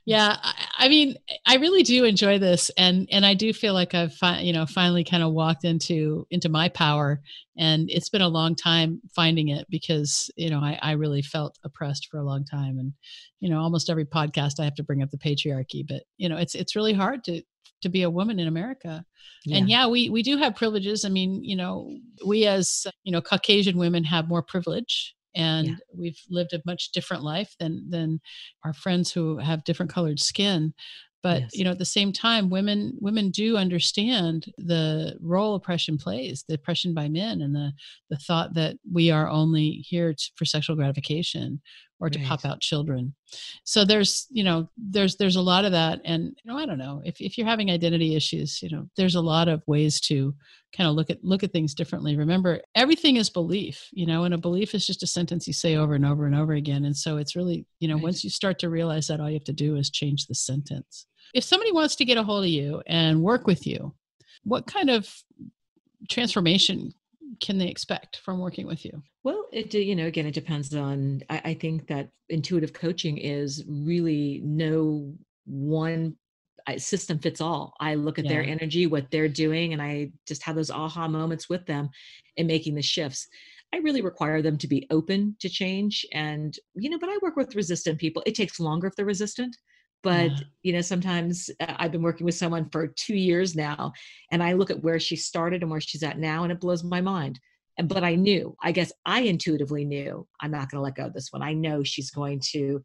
Speaker 1: yeah, I, I mean, I really do enjoy this, and and I do feel like I've fi- you know finally kind of walked into into my power, and it's been a long time finding it because you know I, I really felt oppressed for a long time, and you know almost every podcast I have to bring up the patriarchy, but you know it's it's really hard to to be a woman in America. Yeah. And yeah, we we do have privileges. I mean, you know, we as you know Caucasian women have more privilege and yeah. we've lived a much different life than than our friends who have different colored skin but yes. you know at the same time women women do understand the role oppression plays the oppression by men and the the thought that we are only here to, for sexual gratification or to right. pop out children. So there's you know there's there's a lot of that. And you know i don't know if, if you're having identity issues you know there's a lot of ways to kind of look at look at things differently. Remember everything is belief you know and a belief is just a sentence you say over and over and over again. And so it's really you know right. once you start to realize that all you have to do is change the sentence. If somebody wants to get a hold of you and work with you, what kind of transformation can they expect from working with you?
Speaker 3: Well, it you know again it depends on. I, I think that intuitive coaching is really no one system fits all. I look at yeah. their energy, what they're doing, and I just have those aha moments with them in making the shifts. I really require them to be open to change. And, you know, but I work with resistant people. It takes longer if they're resistant but you know sometimes uh, i've been working with someone for two years now and i look at where she started and where she's at now and it blows my mind And but I knew, I guess I intuitively knew I'm not going to let go of this one. I know she's going to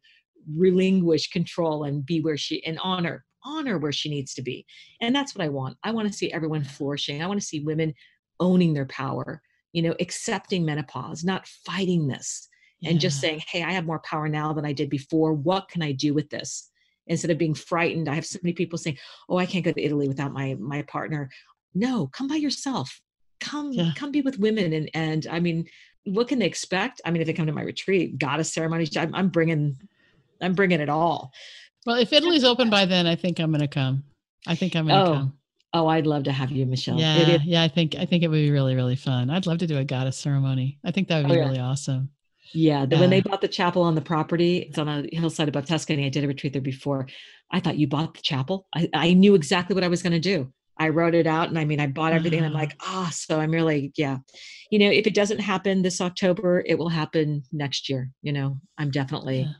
Speaker 3: relinquish control and be where she and honor honor where she needs to be. And that's what I want. I want to see everyone flourishing. I want to see women owning their power, you know, accepting menopause, not fighting this yeah. and just saying, hey, I have more power now than I did before. What can I do with this? Instead of being frightened, I have so many people saying, oh, I can't go to Italy without my my partner. No, come by yourself. Come, yeah. come be with women. And and I mean, what can they expect? I mean, if they come to my retreat, goddess ceremony, I'm, I'm bringing, I'm bringing it all.
Speaker 1: Well, if Italy's open by then, I think I'm going to come. I think I'm going to
Speaker 3: oh.
Speaker 1: come.
Speaker 3: Oh, I'd love to have you, Michelle.
Speaker 1: Yeah, yeah. I think I think it would be really really fun. I'd love to do a goddess ceremony. I think that would oh, be oh, yeah. really awesome.
Speaker 3: Yeah, the, when they bought the chapel on the property, it's on a hillside above Tuscany. I did a retreat there before. I thought you bought the chapel. I, I knew exactly what I was going to do. I wrote it out, and I mean, I bought everything. And I'm like, ah, oh, so I'm really, yeah. You know, if it doesn't happen this October, it will happen next year. You know, I'm definitely. Yeah.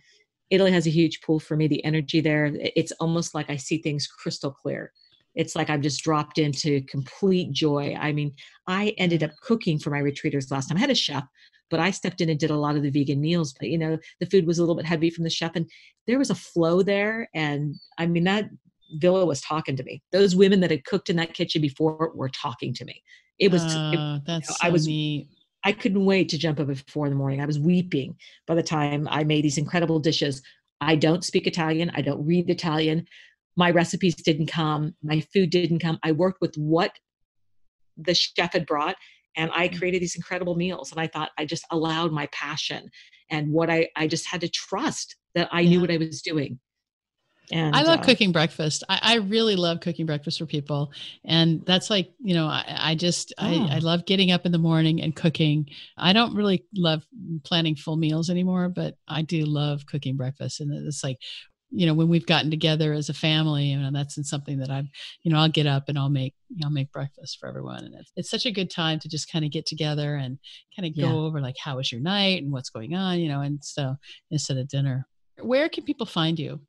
Speaker 3: Italy has a huge pool for me. The energy there, it's almost like I see things crystal clear it's like I've just dropped into complete joy. I mean, I ended up cooking for my retreaters last time. I had a chef, but I stepped in and did a lot of the vegan meals. But you know, the food was a little bit heavy from the chef, and there was a flow there. And I mean, that villa was talking to me. Those women that had cooked in that kitchen before were talking to me. It was. Uh,
Speaker 1: it, that's you know, so I was. Neat.
Speaker 3: I couldn't wait to jump up at four in the morning. I was weeping by the time I made these incredible dishes. I don't speak Italian. I don't read Italian my recipes didn't come, my food didn't come. I worked with what the chef had brought and I mm. created these incredible meals. And I thought I just allowed my passion and what I, I just had to trust that I yeah. knew what I was doing.
Speaker 1: And I love uh, cooking breakfast. I, I, really love cooking breakfast for people. And that's like, you know, I, I just, oh. I, I love getting up in the morning and cooking. I don't really love planning full meals anymore, but I do love cooking breakfast. And it's like you know when we've gotten together as a family and that's something that i've you know i'll get up and i'll make i'll make breakfast for everyone and it's, it's such a good time to just kind of get together and kind of go yeah. over like how was your night and what's going on? You know and so instead of dinner. Where can people find you?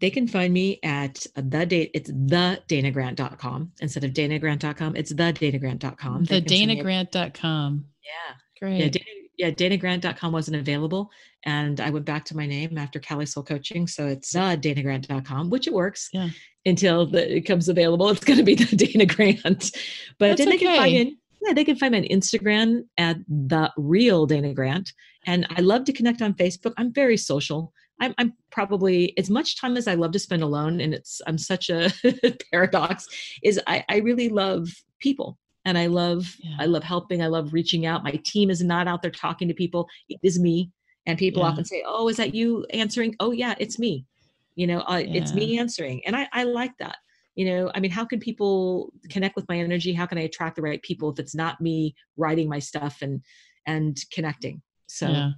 Speaker 3: They can find me at the date it's the danagrant.com instead of danagrant.com it's the danagrant.com
Speaker 1: the danagrant.com
Speaker 3: yeah.
Speaker 1: Great.
Speaker 3: Yeah, yeah, danagrant.com wasn't available. And I went back to my name after Cali Soul Coaching. So it's uh, danagrant.com, which it works
Speaker 1: yeah.
Speaker 3: until the, it comes available. It's going to be the Dana Grant. But then okay. they can find it. Yeah, they can find me on Instagram at the real Dana Grant. And I love to connect on Facebook. I'm very social. I'm, I'm, probably as much time as I love to spend alone, and it's I'm such a paradox. Is I, I really love people and i love yeah. i love helping i love reaching out. My team is not out there talking to people. It is me. And people yeah. often say oh is that you answering? Oh yeah it's me. You know uh, yeah. it's me answering. And I, I like that. You know i mean how can people connect with my energy? How can i attract the right people if it's not me writing my stuff and and connecting? So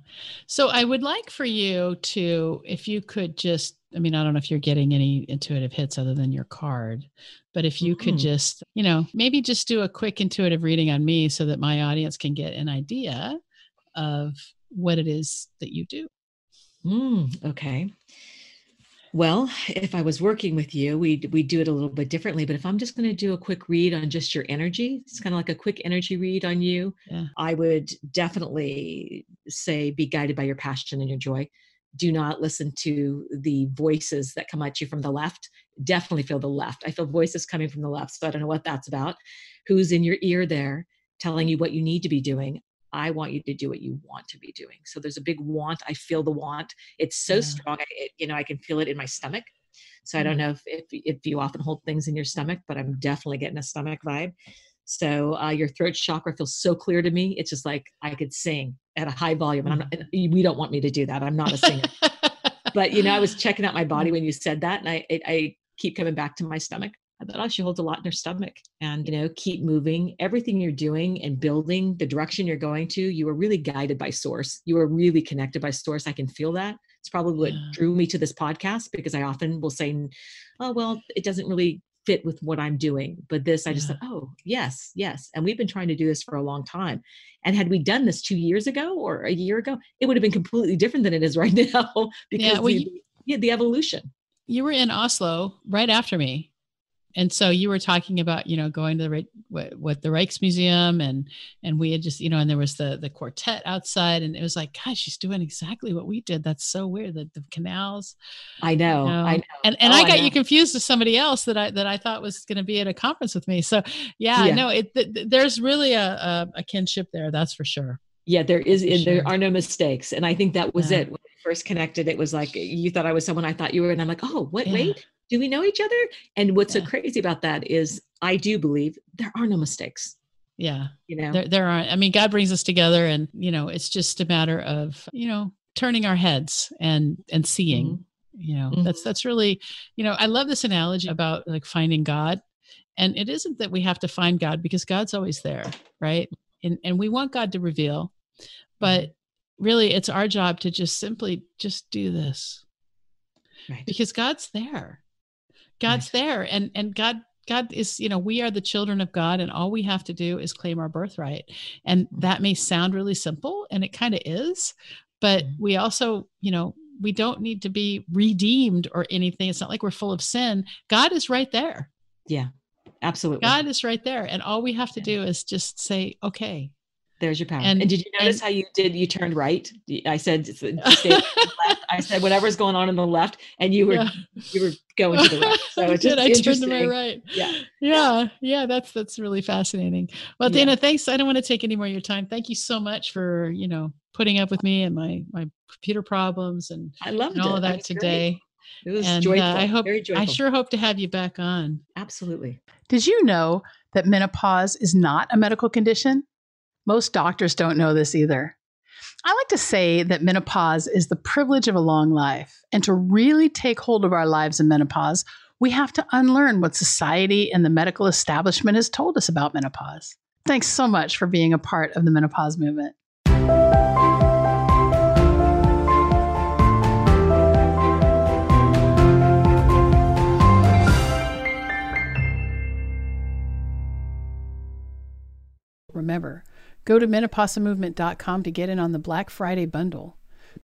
Speaker 1: so i would like for you to if you could just I mean, I don't know if you're getting any intuitive hits other than your card, but if you mm-hmm. could just, you know, maybe just do a quick intuitive reading on me so that my audience can get an idea of what it is that you do.
Speaker 3: Mm, okay. Well, if I was working with you, we we do it a little bit differently. But if I'm just going to do a quick read on just your energy, it's kind of like a quick energy read on you. Yeah. I would definitely say be guided by your passion and your joy do not listen to the voices that come at you from the left. Definitely feel the left. I feel voices coming from the left, so I don't know what that's about. Who's in your ear there telling you what you need to be doing? I want you to do what you want to be doing. So there's a big want. I feel the want. It's so yeah. strong. I, it, you know, I can feel it in my stomach. So I don't mm. know if, if if you often hold things in your stomach, but I'm definitely getting a stomach vibe. So uh, your throat chakra feels so clear to me. It's just like I could sing at a high volume, and I'm not, mm. we don't want me to do that. I'm not a singer. but you know, I was checking out my body when you said that, and I it, I keep coming back to my stomach. I thought, oh, she holds a lot in her stomach. And, you know, keep moving. Everything you're doing and building, the direction you're going to, you are really guided by source. You are really connected by source. I can feel that. It's probably what yeah. drew me to this podcast because I often will say, oh, well, it doesn't really fit with what I'm doing. But this, I just yeah. thought, oh, yes, yes. And we've been trying to do this for a long time. And had we done this two years ago or a year ago, it would have been completely different than it is right now because yeah, well, the, you, yeah, the evolution.
Speaker 1: You were in Oslo right after me. And so you were talking about you know going to the what, what the Rijksmuseum and and we had just you know and there was the the quartet outside and it was like God she's doing exactly what we did. That's so weird the, the canals.
Speaker 3: I know, you know, I know.
Speaker 1: And and oh, I got I you confused with somebody else that I that I thought was going to be at a conference with me. So yeah, yeah. no it th- there's really a, a, a kinship there that's for sure.
Speaker 3: Yeah there is sure. there are no mistakes. And I think that was yeah. it. When we first connected it was like you thought I was someone I thought you were and I'm like oh what yeah. wait do we know each other? And what's yeah. so crazy about that is I do believe there are no mistakes.
Speaker 1: Yeah. You know, there, there aren't. I mean, God brings us together and, you know, it's just a matter of, you know, turning our heads and, and seeing, mm-hmm. you know, mm-hmm. that's, that's really, you know, I love this analogy about like finding God. And it isn't that we have to find God because God's always there. Right. And, and we want God to reveal, but mm-hmm. really it's our job to just simply just do this right. because God's there God's right. there and and God God is, you know, we are the children of God, and all we have to do is claim our birthright. And mm-hmm. that may sound really simple, and it kind of is, but mm-hmm. we also, you know, we don't need to be redeemed or anything. It's not like we're full of sin. God is right there.
Speaker 3: Yeah, absolutely.
Speaker 1: God is right there. And all we have to do is just say, okay,
Speaker 3: there's your power. And, and did you notice and, how you did? You turned right. I said, I said, whatever's going on in the left, and you were yeah. you were going to the right. So it's just I turned to my
Speaker 1: right. Yeah. yeah, yeah, That's that's really fascinating. Well, Dana, thanks. I don't want to take any more of your time. Thank you so much for you know putting up with me and my my computer problems and
Speaker 3: I loved
Speaker 1: and all
Speaker 3: of
Speaker 1: that today.
Speaker 3: Great. It was and, joyful. Uh,
Speaker 1: I hope I sure hope to have you back on.
Speaker 3: Absolutely.
Speaker 2: Did you know that menopause is not a medical condition? Most doctors don't know this either. I like to say that menopause is the privilege of a long life. And to really take hold of our lives in menopause, we have to unlearn what society and the medical establishment has told us about menopause. Thanks so much for being a part of the menopause movement. Remember, Go to menopausemovement.com to get in on the Black Friday bundle.